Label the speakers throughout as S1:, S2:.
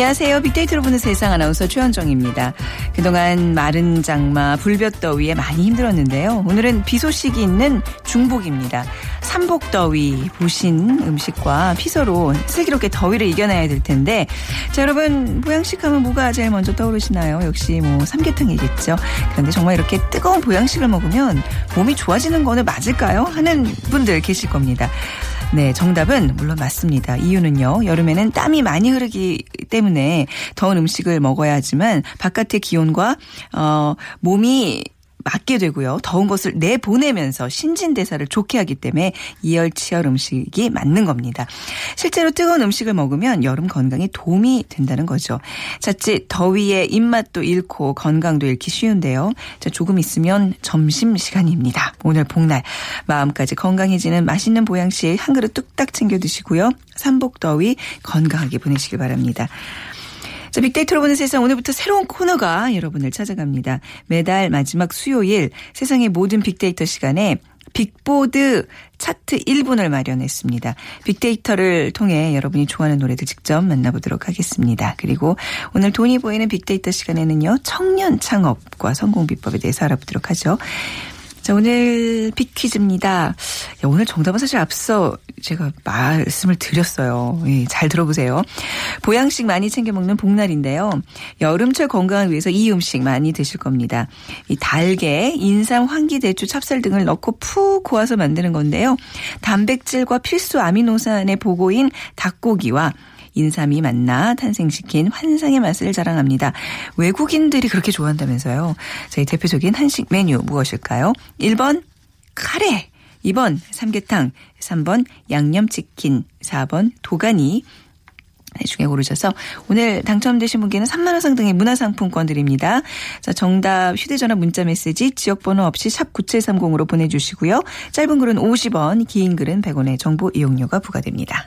S1: 안녕하세요. 빅데이터로 보는 세상 아나운서 최현정입니다. 그동안 마른 장마, 불볕더위에 많이 힘들었는데요. 오늘은 비 소식이 있는 중복입니다. 삼복더위, 보신 음식과 피서로 슬기롭게 더위를 이겨내야 될 텐데 자 여러분 보양식 하면 뭐가 제일 먼저 떠오르시나요? 역시 뭐 삼계탕이겠죠. 그런데 정말 이렇게 뜨거운 보양식을 먹으면 몸이 좋아지는 거는 맞을까요? 하는 분들 계실 겁니다. 네, 정답은 물론 맞습니다. 이유는요. 여름에는 땀이 많이 흐르기 때문에 더운 음식을 먹어야 하지만 바깥의 기온과 어 몸이 맞게 되고요. 더운 것을 내보내면서 신진대사를 좋게 하기 때문에 이열치열 음식이 맞는 겁니다. 실제로 뜨거운 음식을 먹으면 여름 건강에 도움이 된다는 거죠. 자칫 더위에 입맛도 잃고 건강도 잃기 쉬운데요. 자, 조금 있으면 점심 시간입니다. 오늘 복날 마음까지 건강해지는 맛있는 보양식 한 그릇 뚝딱 챙겨 드시고요. 삼복더위 건강하게 보내시길 바랍니다. 자, 빅데이터로 보는 세상 오늘부터 새로운 코너가 여러분을 찾아갑니다. 매달 마지막 수요일 세상의 모든 빅데이터 시간에 빅보드 차트 1분을 마련했습니다. 빅데이터를 통해 여러분이 좋아하는 노래들 직접 만나보도록 하겠습니다. 그리고 오늘 돈이 보이는 빅데이터 시간에는요. 청년 창업과 성공 비법에 대해서 알아보도록 하죠. 자, 오늘 빅퀴즈입니다. 야, 오늘 정답은 사실 앞서 제가 말씀을 드렸어요. 예, 잘 들어보세요. 보양식 많이 챙겨 먹는 복날인데요. 여름철 건강을 위해서 이 음식 많이 드실 겁니다. 이 달걀, 인삼, 황기, 대추, 찹쌀 등을 넣고 푹 고아서 만드는 건데요. 단백질과 필수 아미노산의 보고인 닭고기와 인삼이 만나 탄생시킨 환상의 맛을 자랑합니다. 외국인들이 그렇게 좋아한다면서요. 저희 대표적인 한식 메뉴 무엇일까요? 1번 카레, 2번 삼계탕, 3번 양념치킨, 4번 도가니, 네, 중에 고르셔서 오늘 당첨되신 분께는 3만 원 상당의 문화상품권 드립니다. 자, 정답 휴대전화 문자 메시지 지역번호 없이 샵 9730으로 보내주시고요. 짧은 글은 50원, 긴 글은 100원의 정보 이용료가 부과됩니다.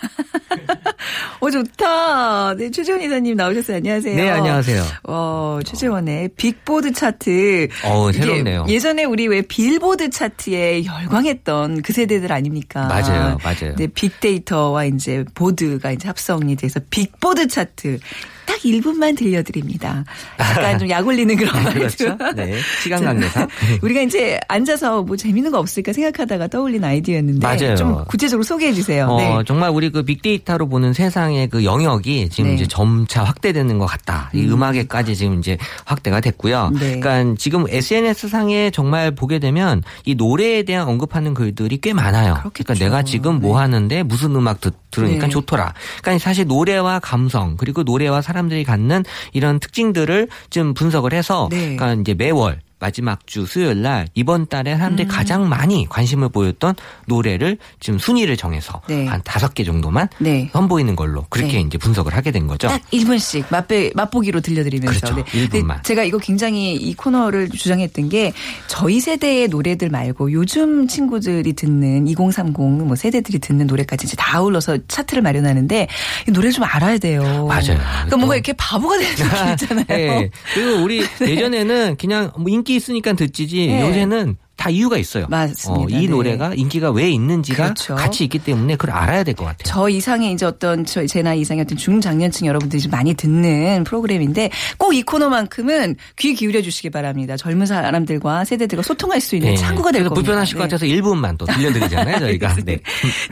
S1: 오, 좋다. 네, 최재원 이사님 나오셨어요. 안녕하세요.
S2: 네, 안녕하세요.
S1: 어, 최재원의 빅보드 차트.
S2: 어, 새롭네요.
S1: 예전에 우리 왜 빌보드 차트에 열광했던 그 세대들 아닙니까?
S2: 맞아요, 맞아요.
S1: 네, 빅데이터와 이제 보드가 이제 합성이 돼서 빅보드 차트. 딱 1분만 들려드립니다. 약간 좀 약 올리는 그런 말이죠.
S2: 그렇죠. 네. 시간 관계상.
S1: 우리가 이제 앉아서 뭐 재밌는 거 없을까 생각하다가 떠올린 아이디어였는데
S2: 맞아요.
S1: 좀 구체적으로 소개해 주세요.
S2: 어,
S1: 네.
S2: 정말 우리 그 빅데이터로 보는 세상의 그 영역이 지금
S1: 네.
S2: 이제 점차 확대되는 것 같다. 이 음 악에까지 지금 이제 확대가 됐고요.
S1: 네.
S2: 그러니까 지금 SNS 상에 정말 보게 되면 이 노래에 대한 언급하는 글들이 꽤 많아요.
S1: 그렇겠죠.
S2: 그러니까 내가 지금 뭐
S1: 네.
S2: 하는데 무슨 음악 듣, 들으니까
S1: 네.
S2: 좋더라. 그러니까 사실 노래와 감성 그리고 노래와 사람 들이 갖는 이런 특징들을 좀 분석을 해서
S1: 네.
S2: 그러니까 이제 매월 마지막 주 수요일 날 이번 달에 사람들이
S1: 음.
S2: 가장 많이 관심을 보였던 노래를 지금 순위를 정해서
S1: 네.
S2: 한 다섯 개 정도만
S1: 네.
S2: 선보이는 걸로 그렇게
S1: 네.
S2: 이제 분석을 하게 된 거죠.
S1: 딱 1분씩 맛배, 맛보기로 들려드리면서.
S2: 그렇죠.
S1: 네.
S2: 1분만.
S1: 근데 제가 이거 굉장히 이 코너를 주장했던 게 저희 세대의 노래들 말고 요즘 친구들이 듣는 2030 뭐 세대들이 듣는 노래까지 이제 다 아울러서 차트를 마련하는데 이 노래를 좀 알아야 돼요.
S2: 맞아요.
S1: 그러니까 뭔가 이렇게 바보가 되는 느낌 있잖아요.
S2: 네. 그리고 우리 예전에는 그냥 뭐 인기 있으니까 듣지지
S1: 네.
S2: 요새는 다다 이유가 있어요.
S1: 맞습니다.
S2: 어, 이
S1: 네.
S2: 노래가 인기가 왜 있는지가
S1: 그렇죠.
S2: 같이 있기 때문에 그걸 알아야 될 것 같아요.
S1: 저 이상의 이제 어떤 저, 제 나이 이상의 어떤 중장년층 여러분들이 좀 많이 듣는 프로그램인데 꼭 이 코너만큼은 귀 기울여 주시기 바랍니다. 젊은 사람들과 세대들과 소통할 수 있는 창구가 될
S2: 네.
S1: 겁니다.
S2: 불편하실 것
S1: 네.
S2: 같아서 1분만 또 들려드리잖아요, 저희가. 네.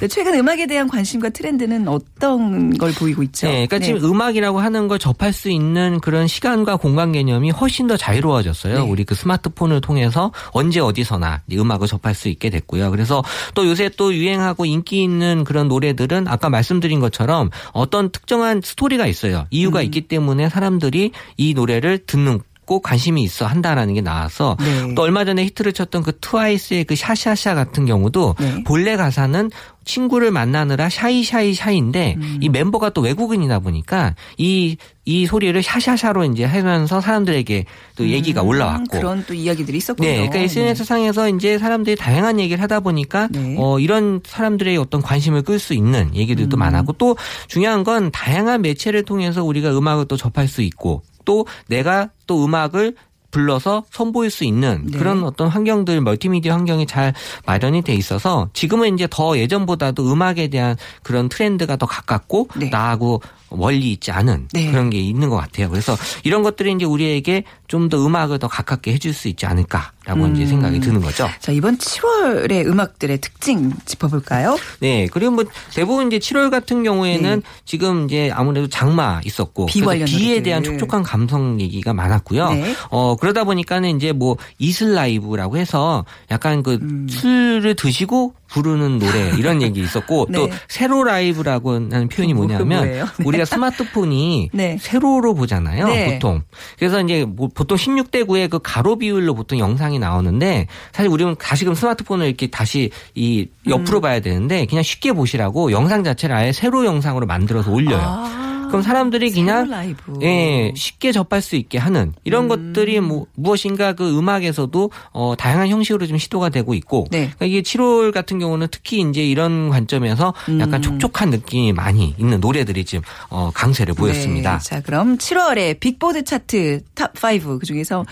S1: 네, 최근 음악에 대한 관심과 트렌드는 어떤 걸 보이고 있죠?
S2: 네, 그러니까 지금 음악이라고 하는 걸 접할 수 있는 그런 시간과 공간 개념이 훨씬 더 자유로워졌어요.
S1: 네.
S2: 우리 그 스마트폰을 통해서 언제 어디서 나 이제 음악을 접할 수 있게 됐고요. 그래서 또 요새 또 유행하고 인기 있는 그런 노래들은 아까 말씀드린 것처럼 어떤 특정한 스토리가 있어요. 이유가
S1: 음.
S2: 있기 때문에 사람들이 이 노래를 듣는 꼭 관심이 있어 한다라는 게 나와서
S1: 네.
S2: 또 얼마 전에 히트를 쳤던 그 트와이스의 그 샤샤샤 같은 경우도
S1: 네.
S2: 본래 가사는 친구를 만나느라 샤이샤이 샤인데
S1: 음.
S2: 이 멤버가 또 외국인이다 보니까 이, 이 소리를 샤샤샤로 이제 하면서 사람들에게 또 얘기가 올라왔고.
S1: 음, 그런 또 이야기들이 있었군요.
S2: 네, 그러니까 SNS 상에서 이제 사람들이 다양한 얘기를 하다 보니까
S1: 네.
S2: 어 이런 사람들의 어떤 관심을 끌 수 있는 얘기들도
S1: 음.
S2: 많았고 또 중요한 건 다양한 매체를 통해서 우리가 음악을 또 접할 수 있고 또 내가 또 음악을 불러서 선보일 수 있는
S1: 네.
S2: 그런 어떤 환경들 멀티미디어 환경이 잘 마련이 돼 있어서 지금은 이제 더 예전보다도 음악에 대한 그런 트렌드가 더 가깝고
S1: 네.
S2: 나하고 멀리 있지 않은
S1: 네.
S2: 그런 게 있는 것 같아요. 그래서 이런 것들이 이제 우리에게 좀 더 음악을 더 가깝게 해줄 수 있지 않을까 라고
S1: 음.
S2: 이제 생각이 드는 거죠.
S1: 자, 이번 7월의 음악들의 특징 짚어볼까요?
S2: 네. 그리고 뭐 대부분 이제 7월 같은 경우에는
S1: 네.
S2: 지금 이제 아무래도 장마 있었고
S1: 비 관련
S2: 비에. 대한 촉촉한 감성 얘기가 많았고요.
S1: 네.
S2: 어 그러다 보니까는 이제 뭐 이슬 라이브라고 해서 약간 그
S1: 음.
S2: 술을 드시고 부르는 노래 이런 얘기 있었고
S1: 네.
S2: 또 세로 라이브라고 하는 표현이
S1: 뭐-
S2: 뭐냐면?
S1: 네.
S2: 우리가 스마트폰이
S1: 네.
S2: 세로로 보잖아요.
S1: 네.
S2: 보통. 그래서 이제 뭐 보통 16대 9의 그 가로 비율로 보통 영상이 나오는데 사실 우리는 다시금 스마트폰을 이렇게 다시 이
S1: 음.
S2: 옆으로 봐야 되는데 그냥 쉽게 보시라고 영상 자체를 아예 세로 영상으로 만들어서 올려요.
S1: 아,
S2: 그럼 사람들이 그냥
S1: 라이브.
S2: 예, 쉽게 접할 수 있게 하는 이런
S1: 음.
S2: 것들이 뭐 무엇인가 그 음악에서도 어 다양한 형식으로 좀 시도가 되고 있고
S1: 네.
S2: 그러니까 이게 7월 같은 경우는 특히 이제 이런 관점에서 약간
S1: 음.
S2: 촉촉한 느낌이 많이 있는 노래들이 지금 어 강세를 보였습니다.
S1: 네, 자, 그럼 7월의 빅보드 차트 탑 5 그 중에서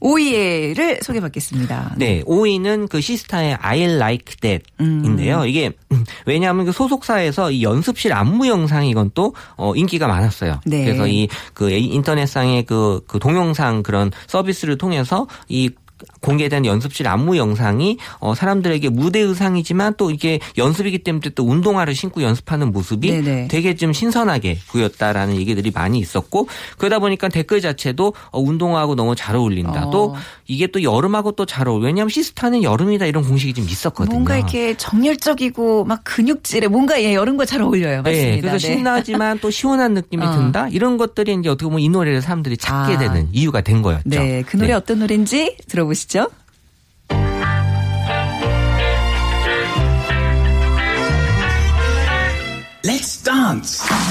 S1: 5위를 소개받겠습니다.
S2: 네, 5위는 그 시스타의 I Like
S1: 음.
S2: That인데요. 이게 음, 왜냐하면 그 소속사에서 이 연습실 안무 영상이 이건 또 어, 인기가 많았어요.
S1: 네.
S2: 그래서 이 그 인터넷상의 그, 그 동영상 그런 서비스를 통해서 이 공개된 연습실 안무 영상이 어 사람들에게 무대 의상이지만 또 이게 연습이기 때문에 또 운동화를 신고 연습하는 모습이
S1: 네네.
S2: 되게 좀 신선하게 보였다라는 얘기들이 많이 있었고 그러다 보니까 댓글 자체도 어 운동화하고 너무 잘 어울린다.
S1: 어.
S2: 또 이게 또 여름하고 또 잘 어울려. 왜냐하면 시스타는 여름이다 이런 공식이 좀 있었거든요.
S1: 뭔가 이렇게 정열적이고 막 근육질에 뭔가 예, 여름과 잘 어울려요. 맞습니다.
S2: 네, 그래서 신나지만 또 시원한 느낌이
S1: 어.
S2: 든다. 이런 것들이 이제 어떻게 보면 이 노래를 사람들이 찾게
S1: 아.
S2: 되는 이유가 된 거였죠.
S1: 네, 그 노래 어떤 노래인지 들어보시죠.
S3: Let's dance.
S4: 남자는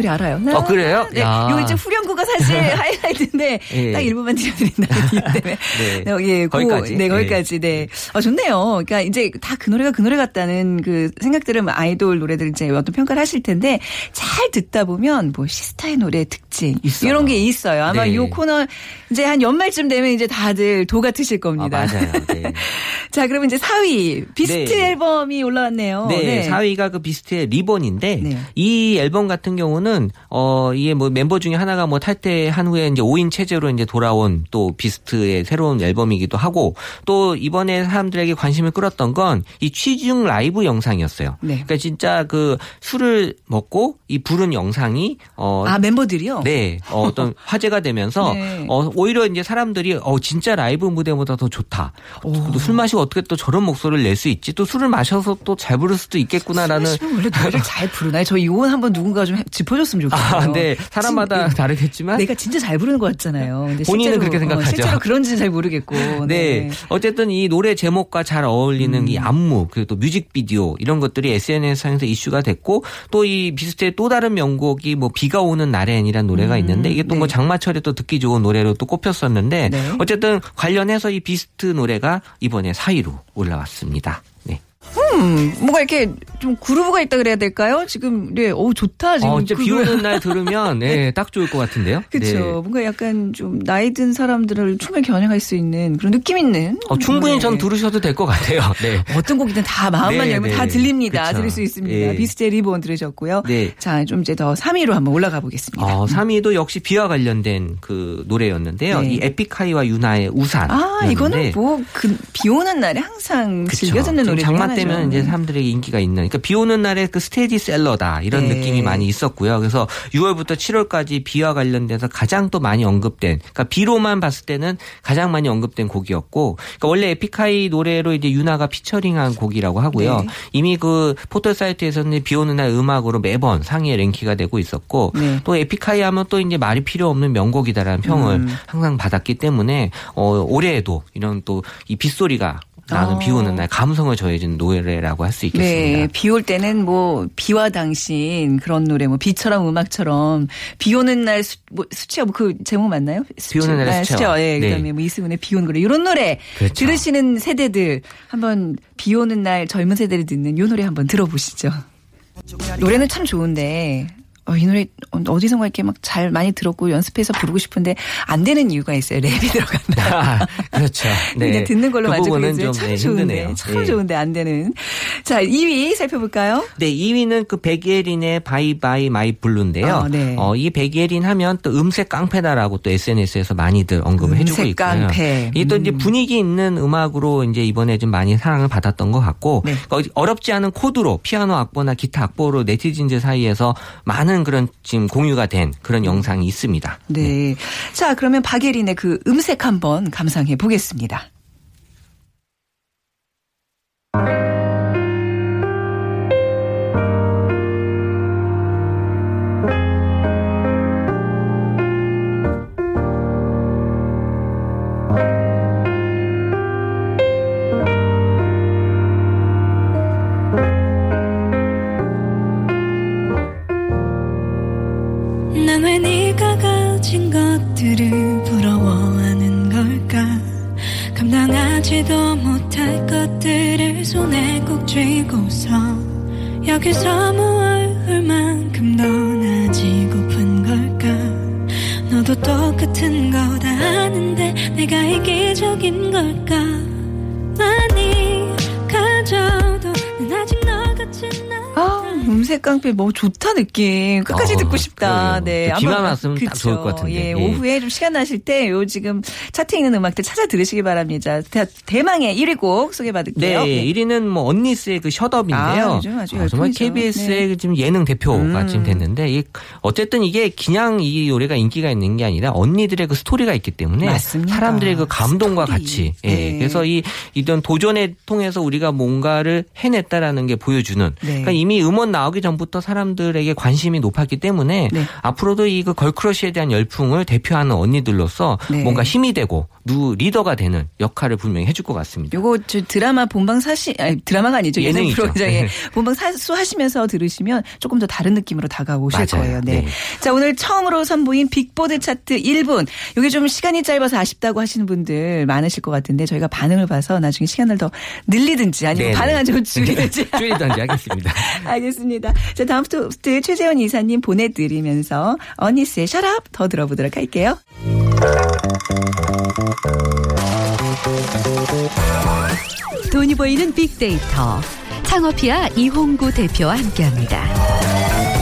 S1: 노래 알아요.
S2: 어, 그래요?
S1: 네.
S2: 야.
S1: 요 이제 후렴구가 사실 하이라이트인데
S2: 예.
S1: 딱 1부만 들려드린다기 때문에.
S2: 네.
S1: 네, 예, 그,
S2: 거기까지.
S1: 네, 거기까지. 네. 어, 좋네요. 그러니까 이제 다 그 노래가 그 노래 같다는 그 생각들은 아이돌 노래들 이제 어떤 평가를 하실 텐데 잘 듣다 보면 뭐 시스타의 노래 특징
S2: 있어요.
S1: 이런 게 있어요. 아마
S2: 네.
S1: 요 코너 이제 한 연말쯤 되면 이제 다들 도가 트실
S2: 아,
S1: 겁니다.
S2: 맞아요. 네.
S1: 자, 그러면 이제 4위 비스트
S2: 네.
S1: 앨범이 올라왔네요.
S2: 네, 4위가 그 비스트의 리본인데
S1: 네.
S2: 이 앨범 같은 경우는 어 이게 뭐 멤버 중에 하나가 뭐 탈퇴한 후에 이제 5인 체제로 이제 돌아온 또 비스트의 새로운 앨범이기도 하고 또 이번에 사람들에게 관심을 끌었던 건 이 취중 라이브 영상이었어요.
S1: 네.
S2: 그러니까 진짜 그 술을 먹고 이 부른 영상이 어
S1: 아, 멤버들이요?
S2: 네, 어, 어떤 화제가 되면서
S1: 네.
S2: 어, 오히려 이제 사람들이 어 진짜 라이브 무대보다 더 좋다. 또 술 마시 고 어떻게 또 저런 목소리를 낼 수 있지? 또 술을 마셔서 또 잘 부를 수도 있겠구나라는.
S1: 원래 노래를 잘 부르나요? 저 이건 한번 누군가 좀 해- 짚어줬으면 좋겠어요.
S2: 아, 네, 사람마다
S1: 진-
S2: 다르겠지만.
S1: 내가 진짜 잘 부르는 것 같잖아요. 근데
S2: 본인은
S1: 실제로,
S2: 그렇게 생각하죠.
S1: 어, 실제로 그런지는 잘 모르겠고.
S2: 네.
S1: 네.
S2: 어쨌든 이 노래 제목과 잘 어울리는
S1: 음.
S2: 이 안무, 그리고 또 뮤직비디오 이런 것들이 SNS상에서 이슈가 됐고 또 이 비스트의 또 다른 명곡이 뭐 비가 오는 날엔이라는 노래가 있는데 이게 또뭐
S1: 네.
S2: 장마철에 또 듣기 좋은 노래로 또 꼽혔었는데
S1: 네.
S2: 어쨌든 관련해서 이 비스트 노래가 이번에 4위로 올라왔습니다. 네.
S1: 음, 뭔가 이렇게 좀 그루브가 있다 그래야 될까요? 지금, 네, 오, 좋다. 지금.
S2: 어, 비 오는 날 들으면 네, 딱 좋을 것 같은데요.
S1: 그쵸.
S2: 네.
S1: 뭔가 약간 좀 나이 든 사람들을 춤에 겨냥할 수 있는 그런 느낌 있는.
S2: 어, 충분히
S1: 네.
S2: 전 들으셔도 될 것 같아요. 네.
S1: 어떤 곡이든 다 마음만
S2: 네,
S1: 열면
S2: 네.
S1: 다 들립니다.
S2: 그쵸.
S1: 들을 수 있습니다.
S2: 예.
S1: 비스제 리본 들으셨고요.
S2: 네.
S1: 자, 좀 이제 더 3위로 한번 올라가 보겠습니다.
S2: 어, 3위도 역시 비와 관련된 그 노래였는데요.
S1: 네.
S2: 이 에픽하이와 유나의 우산.
S1: 아, 이거는 뭐, 그, 비 오는 날에 항상 즐겨 듣는 노래 중에
S2: 장마 때면 이제 사람들에게 인기가 있는. 그러니까 비 오는 날에 그 스테디셀러다 이런
S1: 네.
S2: 느낌이 많이 있었고요. 그래서 6월부터 7월까지 비와 관련돼서 가장 또 많이 언급된. 그러니까 비로만 봤을 때는 가장 많이 언급된 곡이었고. 그러니까 원래 에픽하이 노래로 이제 유나가 피처링한 곡이라고 하고요.
S1: 네.
S2: 이미 그 포털 사이트에서는 비 오는 날 음악으로 매번 상위에 랭크가 되고 있었고
S1: 네.
S2: 또 에픽하이 하면 또 이제 말이 필요 없는 명곡이다라는 평을
S1: 음.
S2: 항상 받았기 때문에 어 올해에도 이런 또 이 빗소리가 나는
S1: 어.
S2: 비 오는 날 감성을 더해준 노래라고 할수
S1: 네,
S2: 있겠습니다.
S1: 비올 때는 뭐 비와 당신 그런 노래, 뭐 비처럼 음악처럼 비 오는 날 수, 뭐 수채화 뭐그 제목 맞나요?
S2: 비 오는 날의
S1: 아,
S2: 수채화.
S1: 예,
S2: 네.
S1: 그다음에 뭐 이승훈의 비 오는 노래 이런 노래
S2: 그렇죠.
S1: 들으시는 세대들 한번 비 오는 날 젊은 세대를 듣는 이 노래 한번 들어보시죠. 노래는 참 좋은데. 어, 이 노래 어디선가 이렇게 막 잘 많이 들었고 연습해서 부르고 싶은데 안 되는 이유가 있어요. 랩이 들어간다.
S2: 그렇죠.
S1: 그냥 듣는 걸로
S2: 그
S1: 만족해서 좀참
S2: 네,
S1: 좋은데
S2: 힘드네요.
S1: 참
S2: 네.
S1: 좋은데 안 되는. 자 2위 살펴볼까요?
S2: 네, 2위는 그 백예린의 Bye bye my blue인데요.
S1: 아, 네.
S2: 어, 이 백예린 하면 또 음색 깡패다라고 또 SNS에서 많이들 언급을 해주고 있고요.
S1: 깡패.
S2: 이게 또 이제 분위기 있는 음악으로 이제 이번에 좀 많이 사랑을 받았던 것 같고
S1: 네.
S2: 어, 어렵지 않은 코드로 피아노 악보나 기타 악보로 네티즌들 사이에서 많은 그런 지금 공유가 된 그런 영상이 있습니다.
S1: 네. 자, 그러면 박예린의 그 음색 한번 감상해 보겠습니다.
S4: 것들을 부러워하는 걸까? 감당하지도 못할 것들을 손에 꼭 쥐고서 여기서 무얼 얼만큼 더 나지고픈 걸까? 너도 똑같은 거다 아는데 내가 이기적인 걸까
S1: 음색 깡패 뭐 좋다 느낌. 끝까지
S2: 어,
S1: 듣고 싶다.
S2: 그래요.
S1: 네.
S2: 또 비만 왔으면 딱
S1: 그쵸.
S2: 좋을 것 같은데.
S1: 예,
S2: 예.
S1: 오후에 좀 시간 나실 때 요 지금 차트에 있는 음악들 찾아 들으시기 바랍니다. 대, 망의 1위 곡 소개받을게요.
S2: 네, 1위는 뭐 언니스의 그 Shut Up인데요.
S1: 아, 아주
S2: 어, 정말. KBS의
S1: 네.
S2: 지금 예능 대표가
S1: 음.
S2: 지금 됐는데 이 어쨌든 이게 그냥 이 노래가 인기가 있는 게 아니라 언니들의 그 스토리가 있기 때문에
S1: 맞습니다.
S2: 사람들의 그 감동과
S1: 스토리.
S2: 같이 예.
S1: 네.
S2: 그래서 이 이런 도전에 통해서 우리가 뭔가를 해냈다라는 게 보여주는
S1: 네.
S2: 그러니까 이미 음원 나오기 전부터 사람들에게 관심이 높았기 때문에
S1: 네.
S2: 앞으로도 이 그 걸크러쉬에 대한 열풍을 대표하는 언니들로서
S1: 네.
S2: 뭔가 힘이 되고 누 리더가 되는 역할을 분명히 해줄 것 같습니다.
S1: 요거 저 드라마 본방 사시 아니 드라마가 아니죠 예능. 프로그램에
S2: 네.
S1: 본방 사수 하시면서 들으시면 조금 더 다른 느낌으로 다가오실
S2: 맞아요.
S1: 거예요. 네.
S2: 네.
S1: 자 오늘 처음으로 선보인 빅보드 차트 1분. 이게 좀 시간이 짧아서 아쉽다고 하시는 분들 많으실 것 같은데 저희가 반응을 봐서 나중에 시간을 더 늘리든지 아니면
S2: 네네.
S1: 반응 안 좋으면 줄이든지.
S2: 줄이든지 하겠습니다.
S1: 알겠습니다. 자 다음 토스트 최재원 이사님 보내드리면서 언니쓰의 Shut Up 더 들어보도록 할게요.
S5: 보이는 빅데이터 창업피아 이홍구 대표와 함께합니다.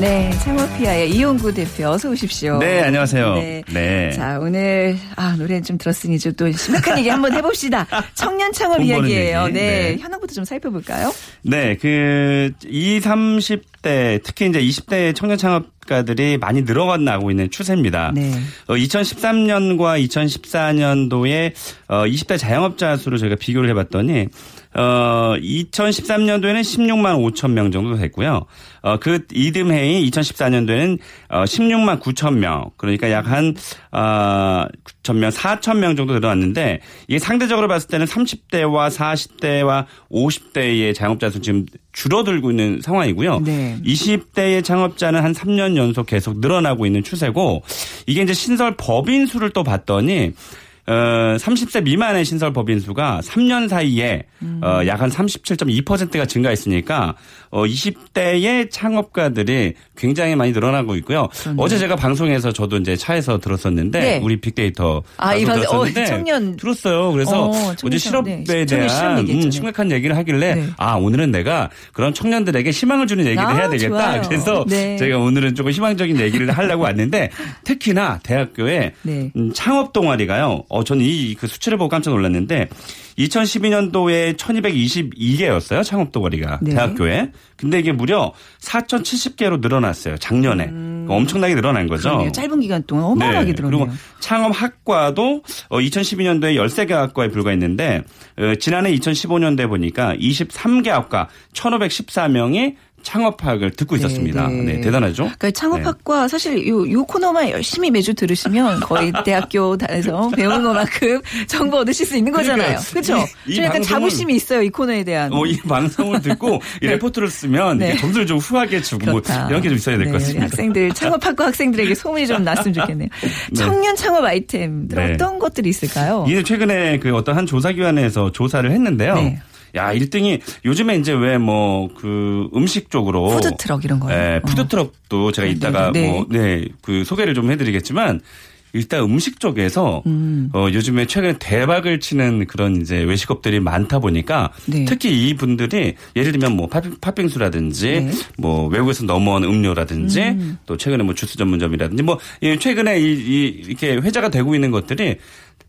S1: 네, 창업피아의 이용구 대표 어서 오십시오.
S6: 네, 안녕하세요.
S1: 네.
S6: 네.
S1: 자, 오늘 아 노래 좀 들었으니 이제 또 심각한 얘기 한번 해봅시다. 청년 창업 이야기예요.
S6: 얘기.
S1: 네.
S6: 네.
S1: 현황부터 좀 살펴볼까요?
S6: 네, 그, 20, 30대, 특히 이제 20대 청년 창업 가들이 많이 늘어나고 있는 추세입니다.
S1: 네.
S6: 어, 2013년과 2014년도에 어, 20대 자영업자 수를 저희가 비교를 해봤더니 어, 2013년도에는 16만 5천 명 정도 됐고요. 어, 그 이듬해인 2014년도에는 어, 16만 9천 명. 그러니까 약 한, 어, 9천 명, 4천 명 정도 늘어났는데 이게 상대적으로 봤을 때는 30대와 40대와 50대의 자영업자 수 지금 줄어들고 있는 상황이고요.
S1: 네.
S6: 20대의 창업자는 한 3년 연속 계속 늘어나고 있는 추세고 이게 이제 신설 법인 수를 또 봤더니 어, 30세 미만의 신설 법인 수가 3년 사이에 어, 약 한 37.2%가 증가했으니까 어, 20대의 창업가들이 굉장히 많이 늘어나고 있고요. 어제 제가 방송에서 저도 이제 차에서 들었었는데
S1: 네.
S6: 우리 빅데이터
S1: 아, 이런-
S6: 들었었는데
S1: 어, 청년.
S6: 들었어요. 그래서
S1: 어, 청년
S6: 어제 실업에
S1: 네. 실업
S6: 대한. 음, 심각한 얘기를 하길래
S1: 네.
S6: 아 오늘은 내가 그런 청년들에게 희망을 주는 얘기를
S1: 아,
S6: 해야 되겠다.
S1: 좋아요.
S6: 그래서
S1: 네.
S6: 제가 오늘은 조금 희망적인 얘기를 하려고 왔는데 특히나 대학교에
S1: 네.
S6: 음, 창업 동아리가요. 어, 저는 이 그 수치를 보고 깜짝 놀랐는데 2012년도에 1222개였어요. 창업 동아리가
S1: 네.
S6: 대학교에. 근데 이게 무려 4,070개로 늘어났어요. 작년에. 그러니까 엄청나게 늘어난 거죠.
S1: 음. 그러네요. 짧은 기간 동안 어마어마하게 들어네요.
S6: 그리고 창업 학과도 2012년도에 13개 학과에 불과했는데 어, 지난해 2015년도에 보니까 23개 학과 1,514명이 창업학을 듣고 있었습니다.
S1: 네.
S6: 네, 대단하죠?
S1: 그러니까 창업학과 사실 요, 요 코너만 열심히 매주 들으시면 거의 대학교 다에서 배우는 것만큼 정보 얻으실 수 있는 거잖아요. 그렇죠?
S6: 이- 이
S1: 좀 약간
S6: 방송을-
S1: 자부심이 있어요. 이 코너에 대한.
S6: 어, 이 방송을 듣고 이 레포트를 쓰면
S1: 네.
S6: 점수를 좀 후하게 주고 뭐. 이런 게 좀 있어야 될것
S1: 네,
S6: 같습니다.
S1: 학생들 창업학과 학생들에게 소문이 좀 났으면 좋겠네요. 청년 창업 아이템들
S6: 네.
S1: 어떤 것들이 있을까요?
S6: 이게 최근에 그 어떤 한 조사기관에서 조사를 했는데요.
S1: 네.
S6: 야, 1등이 요즘에 이제 왜 뭐 그 음식 쪽으로
S1: 푸드 트럭 이런 거요.
S6: 네,
S1: 어.
S6: 푸드 트럭도 제가
S1: 네,
S6: 이따가
S1: 네, 네.
S6: 뭐 네, 그 소개를 좀 해 드리겠지만 일단 음식 쪽에서
S1: 음.
S6: 어, 요즘에 최근에 대박을 치는 그런 이제 외식업들이 많다 보니까
S1: 네.
S6: 특히 이 분들이 예를 들면 뭐 팥빙, 팥빙수라든지
S1: 네.
S6: 뭐 외국에서 넘어온 음료라든지
S1: 음.
S6: 또 최근에 뭐 주스 전문점이라든지 뭐이 최근에 이, 이 이렇게 회자가 되고 있는 것들이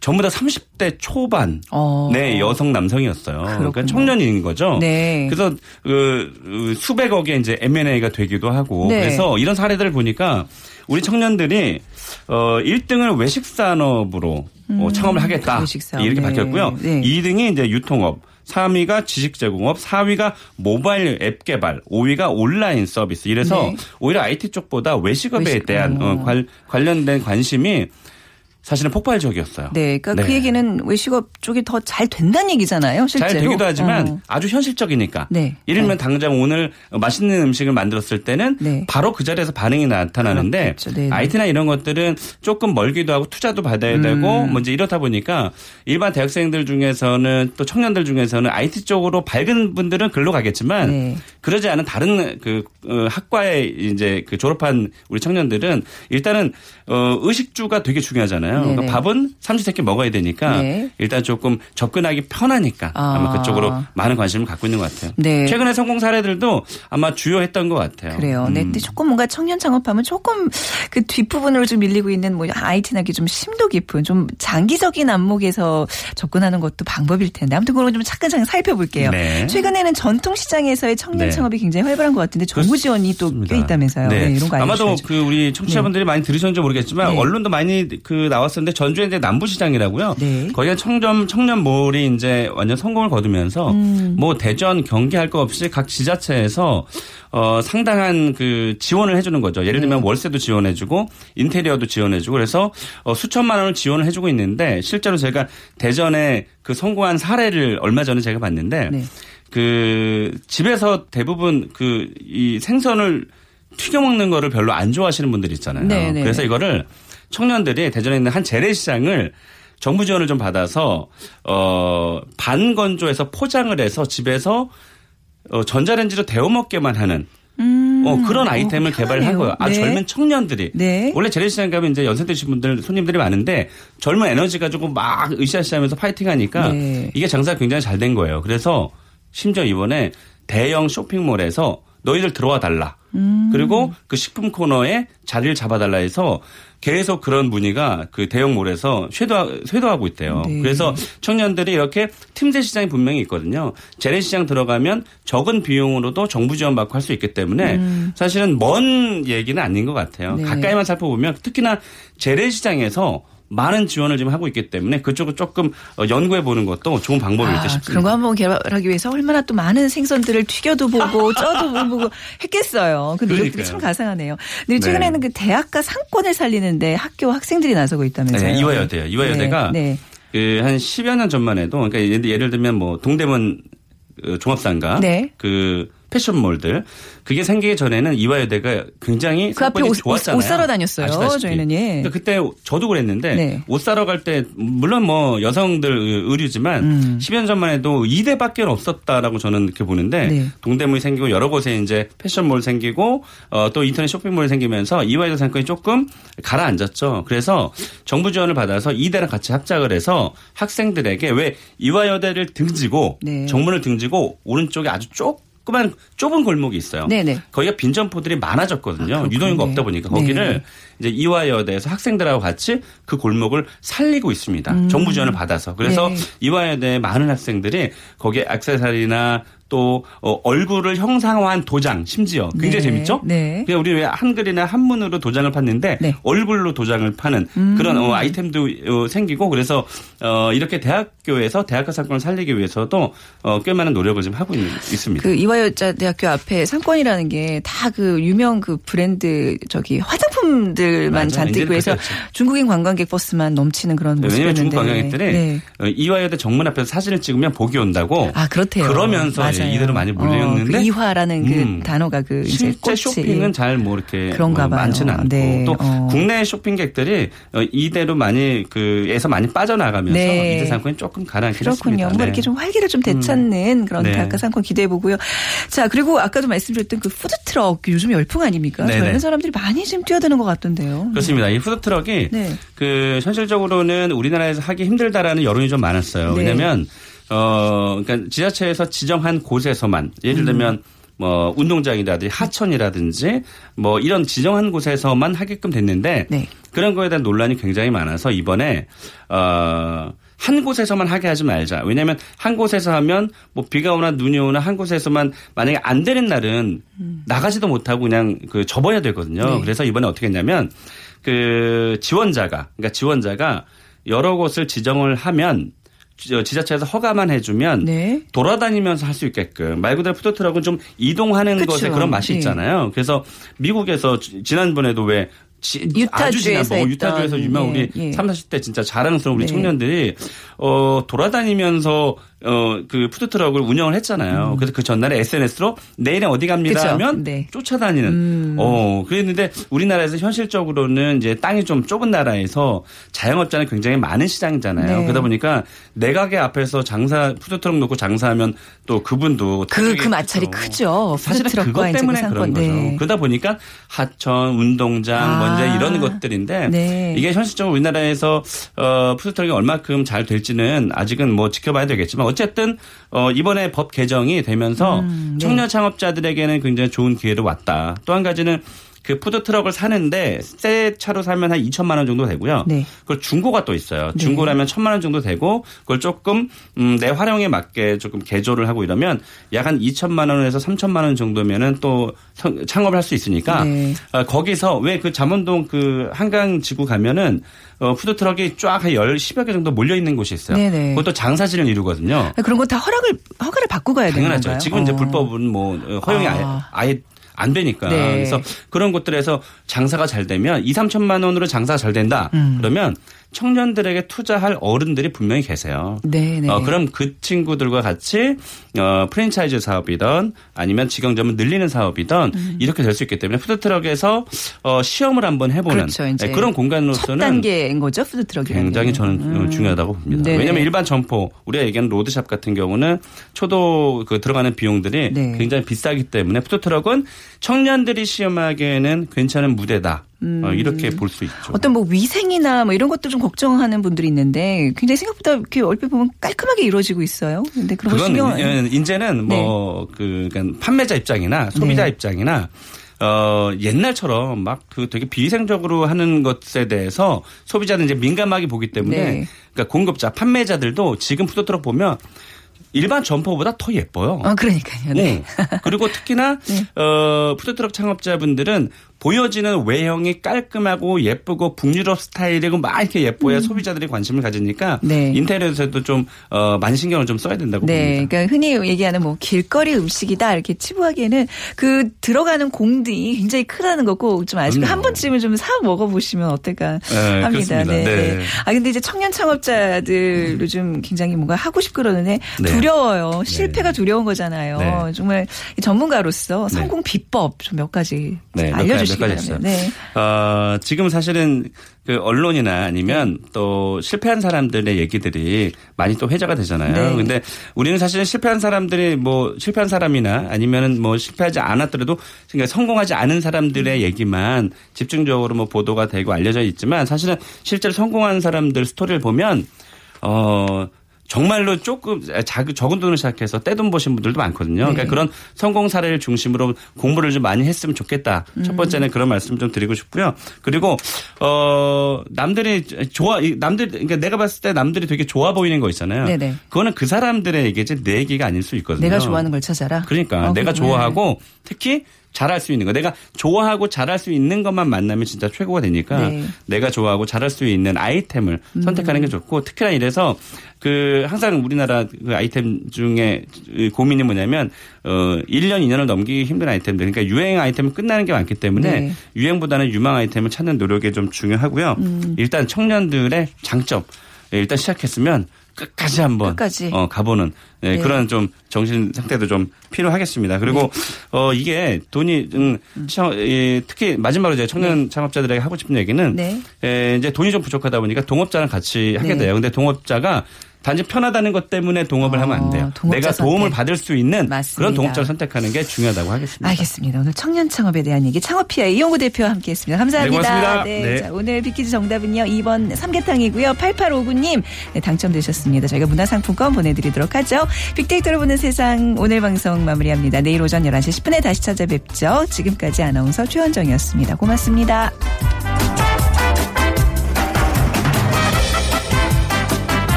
S6: 전부 다 30대 초반
S1: 어.
S6: 네 여성 남성이었어요. 그러니까
S1: 그렇군요.
S6: 청년인 거죠.
S1: 네.
S6: 그래서 그 어, 수백억의 이제 M&A가 되기도 하고
S1: 네.
S6: 그래서 이런 사례들을 보니까 우리 청년들이 어 1등을 외식 산업으로 어, 창업을 하겠다
S1: 외식 사업.
S6: 이렇게
S1: 네.
S6: 바뀌었고요.
S1: 네.
S6: 2등이 이제 유통업. 3위가 지식 제공업, 4위가 모바일 앱 개발, 5위가 온라인 서비스. 이래서
S1: 네.
S6: 오히려 IT 쪽보다 외식업에
S1: 외식,
S6: 대한
S1: 어.
S6: 어, 관, 관련된 관심이 사실은 폭발적이었어요.
S1: 네, 그러니까 그
S6: 네.
S1: 얘기는 외식업 쪽이 더 잘 된다는 얘기잖아요. 실제로.
S6: 잘 되기도 하지만
S1: 어.
S6: 아주 현실적이니까.
S1: 네.
S6: 예를 들면 당장 오늘 맛있는 음식을 만들었을 때는
S1: 네.
S6: 바로 그 자리에서 반응이 나타나는데.
S1: 네, 네.
S6: IT나 이런 것들은 조금 멀기도 하고 투자도 받아야
S1: 음.
S6: 되고 뭐 이제 이렇다 보니까 일반 대학생들 중에서는 또 청년들 중에서는 IT 쪽으로 밝은 분들은 글로 가겠지만
S1: 네.
S6: 그러지 않은 다른 그 어, 학과에 이제 그 졸업한 우리 청년들은 일단은 어 의식주가 되게 중요하잖아요.
S1: 네네.
S6: 그러니까 밥은 삼시세끼 먹어야 되니까
S1: 네.
S6: 일단 조금 접근하기 편하니까
S1: 아.
S6: 아. 마 그쪽으로 많은 관심을 갖고 있는 것 같아요.
S1: 네.
S6: 최근에 성공 사례들도 아마 주요했던 것 같아요.
S1: 그래요. 네,
S6: 음.
S1: 근데 조금 뭔가 청년 창업하면 조금 그 뒷부분으로 좀 밀리고 있는 뭐 IT나 좀 심도 깊은 좀 장기적인 안목에서 접근하는 것도 방법일 텐데 아무튼 그런 좀 차근차근 살펴볼게요.
S6: 네.
S1: 최근에는 전통 시장에서의 청년
S6: 네.
S1: 창업이 굉장히 활발한 것 같은데 정부 지원이 또. 꽤 있다면서요. 네. 이런 거
S6: 아마도. 그 우리 청취자분들이 많이 들으셨는지 모르겠지만
S1: 네.
S6: 언론도 많이 그 나왔었는데 전주에 이제 남부시장이라고요.
S1: 네.
S6: 거기가 청점 청년몰이 이제 완전 성공을 거두면서
S1: 음.
S6: 뭐 대전 경기 할 거 없이 각 지자체에서 어 상당한 그 지원을 해주는 거죠. 예를
S1: 네.
S6: 들면 월세도 지원해주고 인테리어도 지원해주고 그래서 어 수천만 원을 지원을 해주고 있는데 실제로 제가 대전에 그 성공한 사례를 얼마 전에 제가 봤는데
S1: 네.
S6: 그 집에서 대부분 그 이 생선을 튀겨 먹는 거를 별로 안 좋아하시는 분들 있잖아요.
S1: 네, 네.
S6: 그래서 이거를 청년들이 대전에 있는 한 재래시장을 정부 지원을 좀 받아서 어 반건조해서 포장을 해서 집에서 어 전자레인지로 데워 먹게만 하는 어, 그런 아이템을
S1: 어,
S6: 개발을 한
S1: 편하네요.
S6: 거예요. 아
S1: 네.
S6: 젊은 청년들이
S1: 네.
S6: 원래 재래시장 가면 이제 연세 드신 분들 손님들이 많은데 젊은 에너지 가지고 막 으쌰으쌰 하면서 파이팅 하니까
S1: 네.
S6: 이게 장사가 굉장히 잘 된 거예요. 그래서 심지어 이번에 대형 쇼핑몰에서 너희들 들어와 달라.
S1: 음.
S6: 그리고 그 식품 코너에 자리를 잡아달라 해서 계속 그런 문의가 그 대형몰에서 쇄도, 쇄도하고 있대요.
S1: 네.
S6: 그래서 청년들이 이렇게 틈새 시장이 분명히 있거든요. 재래시장 들어가면 적은 비용으로도 정부 지원 받고 할 수 있기 때문에 사실은 먼 얘기는 아닌 것 같아요.
S1: 음. 네.
S6: 가까이만 살펴보면 특히나 재래시장에서 많은 지원을 지금 하고 있기 때문에 그쪽을 조금 어, 연구해 보는 것도 좋은 방법이겠다
S1: 아,
S6: 싶습니다.
S1: 그런 거 한번 개발하기 위해서 얼마나 또 많은 생선들을 튀겨도 보고 쪄도 보고 했겠어요. 그 노력들이
S6: 그러니까요.
S1: 참 가상하네요. 근데 최근에는 그 대학가 상권을 살리는데 학교 학생들이 나서고 있다면서요.
S6: 네, 이화여대요. 이화여대가
S1: 네, 네.
S6: 그한 10여 년 전만 해도 그러니까 예를, 예를 들면 뭐 동대문 어, 종합상가
S1: 네.
S6: 그 패션몰들 그게 생기기 전에는 이화여대가 굉장히
S1: 그 앞에 옷,
S6: 좋았잖아요.
S1: 옷 사러 다녔어요.
S6: 아시다시피.
S1: 저희는 예.
S6: 그러니까 그때 저도 그랬는데
S1: 네.
S6: 옷 사러 갈 때 물론 뭐 여성들 의류지만
S1: 음.
S6: 10여 년 전만 해도 2대밖에 없었다라고 저는 이렇게 보는데
S1: 네.
S6: 동대문이 생기고 여러 곳에 이제 패션몰 생기고 어, 또 인터넷 쇼핑몰이 생기면서 이화여대 상권이 조금 가라앉았죠. 그래서 정부 지원을 받아서 2대랑 같이 합작을 해서 학생들에게 왜 이화여대를 등지고
S1: 네.
S6: 정문을 등지고 오른쪽에 아주 조그만 좁은 골목이 있어요.
S1: 네네.
S6: 거기가 빈점포들이 많아졌거든요.
S1: 아.
S6: 유동인구가 없다 보니까 거기를
S1: 네.
S6: 이제 이화여대에서 학생들하고 같이 그 골목을 살리고 있습니다. 정부 지원을 받아서. 그래서
S1: 음. 네.
S6: 이화여대 많은 학생들이 거기에 액세서리나 또 어, 얼굴을 형상화한 도장 심지어 굉장히
S1: 네.
S6: 재밌죠?
S1: 네.
S6: 그냥 우리 왜 한글이나 한문으로 도장을 팠는데
S1: 네. 음.
S6: 얼굴로 도장을 파는 그런 어, 아이템도 어, 생기고 그래서 어, 이렇게 대학교에서 대학교 상권을 살리기 위해서도 어, 꽤 많은 노력을 지금 하고 있, 있습니다.
S1: 그 이화여자 대학교 앞에 상권이라는 게 다 그 유명 그 브랜드 저기 화장품들만
S6: 맞아요.
S1: 잔뜩 구해서
S6: 그렇죠.
S1: 중국인 관광객 버스만 넘치는 그런
S6: 네,
S1: 모습이었는데.
S6: 왜냐면 중국 관광객들이
S1: 네.
S6: 어, 이화여대 정문 앞에서 사진을 찍으면 복이 온다고.
S1: 아 그렇대요.
S6: 그러면서
S1: 맞아요.
S6: 이제 이대로 많이
S1: 어,
S6: 몰려있는데
S1: 그 이화라는 그
S6: 음.
S1: 단어가 그
S6: 실제
S1: 꽃이
S6: 쇼핑은 잘 뭐 이렇게
S1: 그런가
S6: 뭐
S1: 봐요.
S6: 많지는 않고
S1: 네.
S6: 또
S1: 어.
S6: 국내 쇼핑객들이 어, 이대로 많이 그에서 많이 빠져나가면서
S1: 네.
S6: 이대 상권이 조금 가라앉긴
S1: 그렇군요.
S6: 했습니다.
S1: 뭐
S6: 네.
S1: 이렇게 좀 활기를 좀 되찾는 그런
S6: 네.
S1: 대학가 상권 기대해 보고요. 자 그리고 아까도 말씀드렸던 그 푸드 트럭 요즘 열풍 아닙니까?
S6: 네네.
S1: 젊은 사람들이 많이 지금 뛰어드는 것 같던데요.
S6: 그렇습니다. 이 푸드 트럭이
S1: 네.
S6: 그 현실적으로는 우리나라에서 하기 힘들다라는 여론이 좀 많았어요.
S1: 네.
S6: 왜냐하면 어 그러니까 지자체에서 지정한 곳에서만 예를 들면 뭐 운동장이라든지 하천이라든지 뭐 이런 지정한 곳에서만 하게끔 됐는데
S1: 네.
S6: 그런 거에 대한 논란이 굉장히 많아서 이번에 어. 한 곳에서만 하게 하지 말자. 왜냐하면 한 곳에서 하면 뭐 비가 오나 눈이 오나 한 곳에서만 만약에 안 되는 날은 나가지도 못하고 그냥 그 접어야 되거든요.
S1: 네.
S6: 그래서 이번에 어떻게 했냐면 그 지원자가 그러니까 지원자가 여러 곳을 지정을 하면 지- 지자체에서 허가만 해주면
S1: 네.
S6: 돌아다니면서 할 수 있게끔 말 그대로 푸드트럭은 좀 이동하는
S1: 그쵸.
S6: 것에 그런 맛이
S1: 예.
S6: 있잖아요. 그래서 미국에서 지- 지난번에도 왜 지- 아주 지난
S1: 유타주에서
S6: 뭐
S1: 했던,
S6: 유타주에서 유명 우리
S1: 예, 예.
S6: 3, 40대 진짜 자랑스러운 우리
S1: 네.
S6: 청년들이 어 돌아다니면서 어 그 푸드트럭을 운영을 했잖아요. 그래서 그 전날에 SNS로 내일은 어디 갑니다
S1: 음. 그쵸.
S6: 하면
S1: 네.
S6: 쫓아다니는
S1: 음.
S6: 어 그랬는데 우리나라에서 현실적으로는 이제 땅이 좀 좁은 나라에서 자영업자는 굉장히 많은 시장이잖아요.
S1: 네.
S6: 그러다 보니까 내 가게 앞에서 장사 푸드트럭 놓고 장사하면 또 그분도
S1: 그, 그 마찰이
S6: 크죠. 사실은 그것 때문에. 그런 거죠.
S1: 네.
S6: 그러다 보니까 하천, 운동장,
S1: 아.
S6: 뭐 이제 이런 것들인데
S1: 네.
S6: 이게 현실적으로 우리나라에서 어, 푸드트럭이 얼마큼 잘 될지는 아직은 뭐 지켜봐야 되겠지만 어쨌든 어, 이번에 법 개정이 되면서
S1: 음, 네.
S6: 청년 창업자들에게는 굉장히 좋은 기회로 왔다. 또 한 가지는 그 푸드 트럭을 사는데 새 차로 사면 한 2천만 원 정도 되고요.
S1: 네.
S6: 그걸 중고가 또 있어요.
S1: 네.
S6: 중고라면 천만 원 정도 되고 그걸 조금 음, 내 활용에 맞게 조금 개조를 하고 이러면 약 한 2천만 원에서 3천만 원 정도면은 또 성- 창업을 할 수 있으니까
S1: 네.
S6: 어, 거기서 왜 그 잠원동 그 한강 지구 가면은 어, 푸드트럭이 쫙한 10, 10여 개 정도 몰려 있는 곳이 있어요.
S1: 네네.
S6: 그것도 장사진을 이루거든요.
S1: 그런 거 다 허락을 허가를 받고 가야 되는
S6: 당연하죠.
S1: 건가요?
S6: 지금 이제
S1: 어.
S6: 불법은 뭐 허용이
S1: 아.
S6: 아예, 아예 안 되니까.
S1: 네.
S6: 그래서 그런 곳들에서 장사가 잘 되면 2, 3천만 원으로 장사가 잘 된다.
S1: 음.
S6: 그러면 청년들에게 투자할 어른들이 분명히 계세요.
S1: 네, 네.
S6: 어, 그럼 그 친구들과 같이 어, 프랜차이즈 사업이든 아니면 직영점을 늘리는 사업이든 이렇게 될 수 있기 때문에 푸드트럭에서 어, 시험을 한번 해보는
S1: 그렇죠,
S6: 네, 그런
S1: 첫
S6: 공간으로서는
S1: 단계인 거죠, 푸드트럭이.
S6: 굉장히 저는 중요하다고 봅니다.
S1: 네네.
S6: 왜냐하면 일반 점포 우리가 얘기하는 로드샵 같은 경우는 초도 그 들어가는 비용들이
S1: 네.
S6: 굉장히 비싸기 때문에 푸드트럭은 청년들이 시험하기에는 괜찮은 무대다. 어, 이렇게 볼 수 있죠.
S1: 음. 어떤 뭐 위생이나 뭐 이런 것도 좀 걱정하는 분들이 있는데 굉장히 생각보다 이렇게 얼핏 보면 깔끔하게 이루어지고 있어요. 근데 그런 거
S6: 그건
S1: 신경 안
S6: 예, 이제는 뭐그 그러니까 판매자 입장이나 소비자
S1: 네.
S6: 입장이나 어 옛날처럼 막 그 되게 비위생적으로 하는 것에 대해서 소비자는 이제 민감하게 보기 때문에
S1: 네.
S6: 그러니까 공급자 판매자들도 지금 푸드트럭 보면 일반 점포보다 더 예뻐요.
S1: 아, 그러니까요. 네.
S6: 네. 그리고 특히나 어 푸드트럭 창업자분들은 보여지는 외형이 깔끔하고 예쁘고 북유럽 스타일이고 막 이렇게 예뻐야 소비자들이 관심을 가지니까
S1: 음. 네.
S6: 인테리어에서도 좀 어, 많이 신경을 좀 써야 된다고
S1: 네,
S6: 봅니다.
S1: 그러니까 흔히 얘기하는 뭐 길거리 음식이다 이렇게 치부하기에는 그 들어가는 공들이 굉장히 크다는 거고 좀 아시고
S6: 그럼요.
S1: 한 번쯤은 좀 사 먹어 보시면 어떨까
S6: 네,
S1: 합니다.
S6: 그렇습니다. 네.
S1: 아 근데 이제 청년 창업자들로 좀 굉장히 뭔가 하고 싶고 그러는데
S6: 네.
S1: 두려워요. 실패가 두려운 거잖아요.
S6: 네.
S1: 정말 전문가로서 성공 비법 좀 몇 가지
S6: 네, 가지, 몇 가지. 있어요.
S1: 네.
S6: 어, 지금 사실은 그 언론이나 아니면 또 실패한 사람들의 얘기들이 많이 또 회자가 되잖아요.
S1: 네.
S6: 근데 우리는 사실은 실패한 사람들이 뭐 실패한 사람이나 아니면은 뭐 실패하지 않았더라도 그러니까 성공하지 않은 사람들의 얘기만 집중적으로 뭐 보도가 되고 알려져 있지만 사실은 실제로 성공한 사람들 스토리를 보면 어 정말로 조금 작, 적은 돈을 시작해서 떼돈 버신 분들도 많거든요.
S1: 네.
S6: 그러니까 그런 성공 사례를 중심으로 공부를 좀 많이 했으면 좋겠다. 첫 번째는 그런 말씀 좀 드리고 싶고요. 그리고 어 남들이 좋아 이 남들 그러니까 내가 봤을 때 남들이 되게 좋아 보이는 거 있잖아요.
S1: 네네.
S6: 그거는 그 사람들의 얘기지 내 얘기가 아닐 수 있거든요.
S1: 내가 좋아하는 걸 찾아라.
S6: 그러니까
S1: 어,
S6: 내가
S1: 그렇구나.
S6: 좋아하고 특히 잘할 수 있는 거. 내가 좋아하고 잘할 수 있는 것만 만나면 진짜 최고가 되니까
S1: 네. 음.
S6: 내가 좋아하고 잘할 수 있는 아이템을 선택하는 게 좋고 특히나 이래서 그 항상 우리나라 그 아이템 중에 고민이 뭐냐면 어 1년 2년을 넘기기 힘든 아이템들 그러니까 유행 아이템은 끝나는 게 많기 때문에
S1: 네.
S6: 유행보다는 유망 아이템을 찾는 노력이 좀 중요하고요.
S1: 음.
S6: 일단 청년들의 장점 예, 일단 시작했으면 끝까지 한번
S1: 끝까지.
S6: 어, 가보는 예,
S1: 네.
S6: 그런 좀 정신 상태도 좀 필요하겠습니다. 그리고 어 이게 돈이 음, 청- 이, 특히 마지막으로 이제 청년 창업자들에게 하고 싶은 얘기는
S1: 네.
S6: 에, 이제 돈이 좀 부족하다 보니까 동업자랑 같이 하게
S1: 네.
S6: 돼요. 근데 동업자가 단지 편하다는 것 때문에 동업을
S1: 어,
S6: 하면 안 돼요.
S1: 동업자
S6: 내가 도움을
S1: 선택.
S6: 받을 수 있는
S1: 맞습니다.
S6: 그런 동업자를 선택하는 게 중요하다고 하겠습니다.
S1: 알겠습니다. 오늘 청년 창업에 대한 얘기 창업피아 이용구 대표와 함께했습니다. 감사합니다.
S6: 네.
S1: 네,
S6: 네.
S1: 자, 오늘 비키즈 정답은요 2번 삼계탕이고요. 8859님 네, 당첨되셨습니다. 저희가 문화상품권 보내드리도록 하죠. 빅데이터로 보는 세상 오늘 방송 마무리합니다. 내일 오전 11시 10분에 다시 찾아뵙죠. 지금까지 아나운서 최원정이었습니다. 고맙습니다.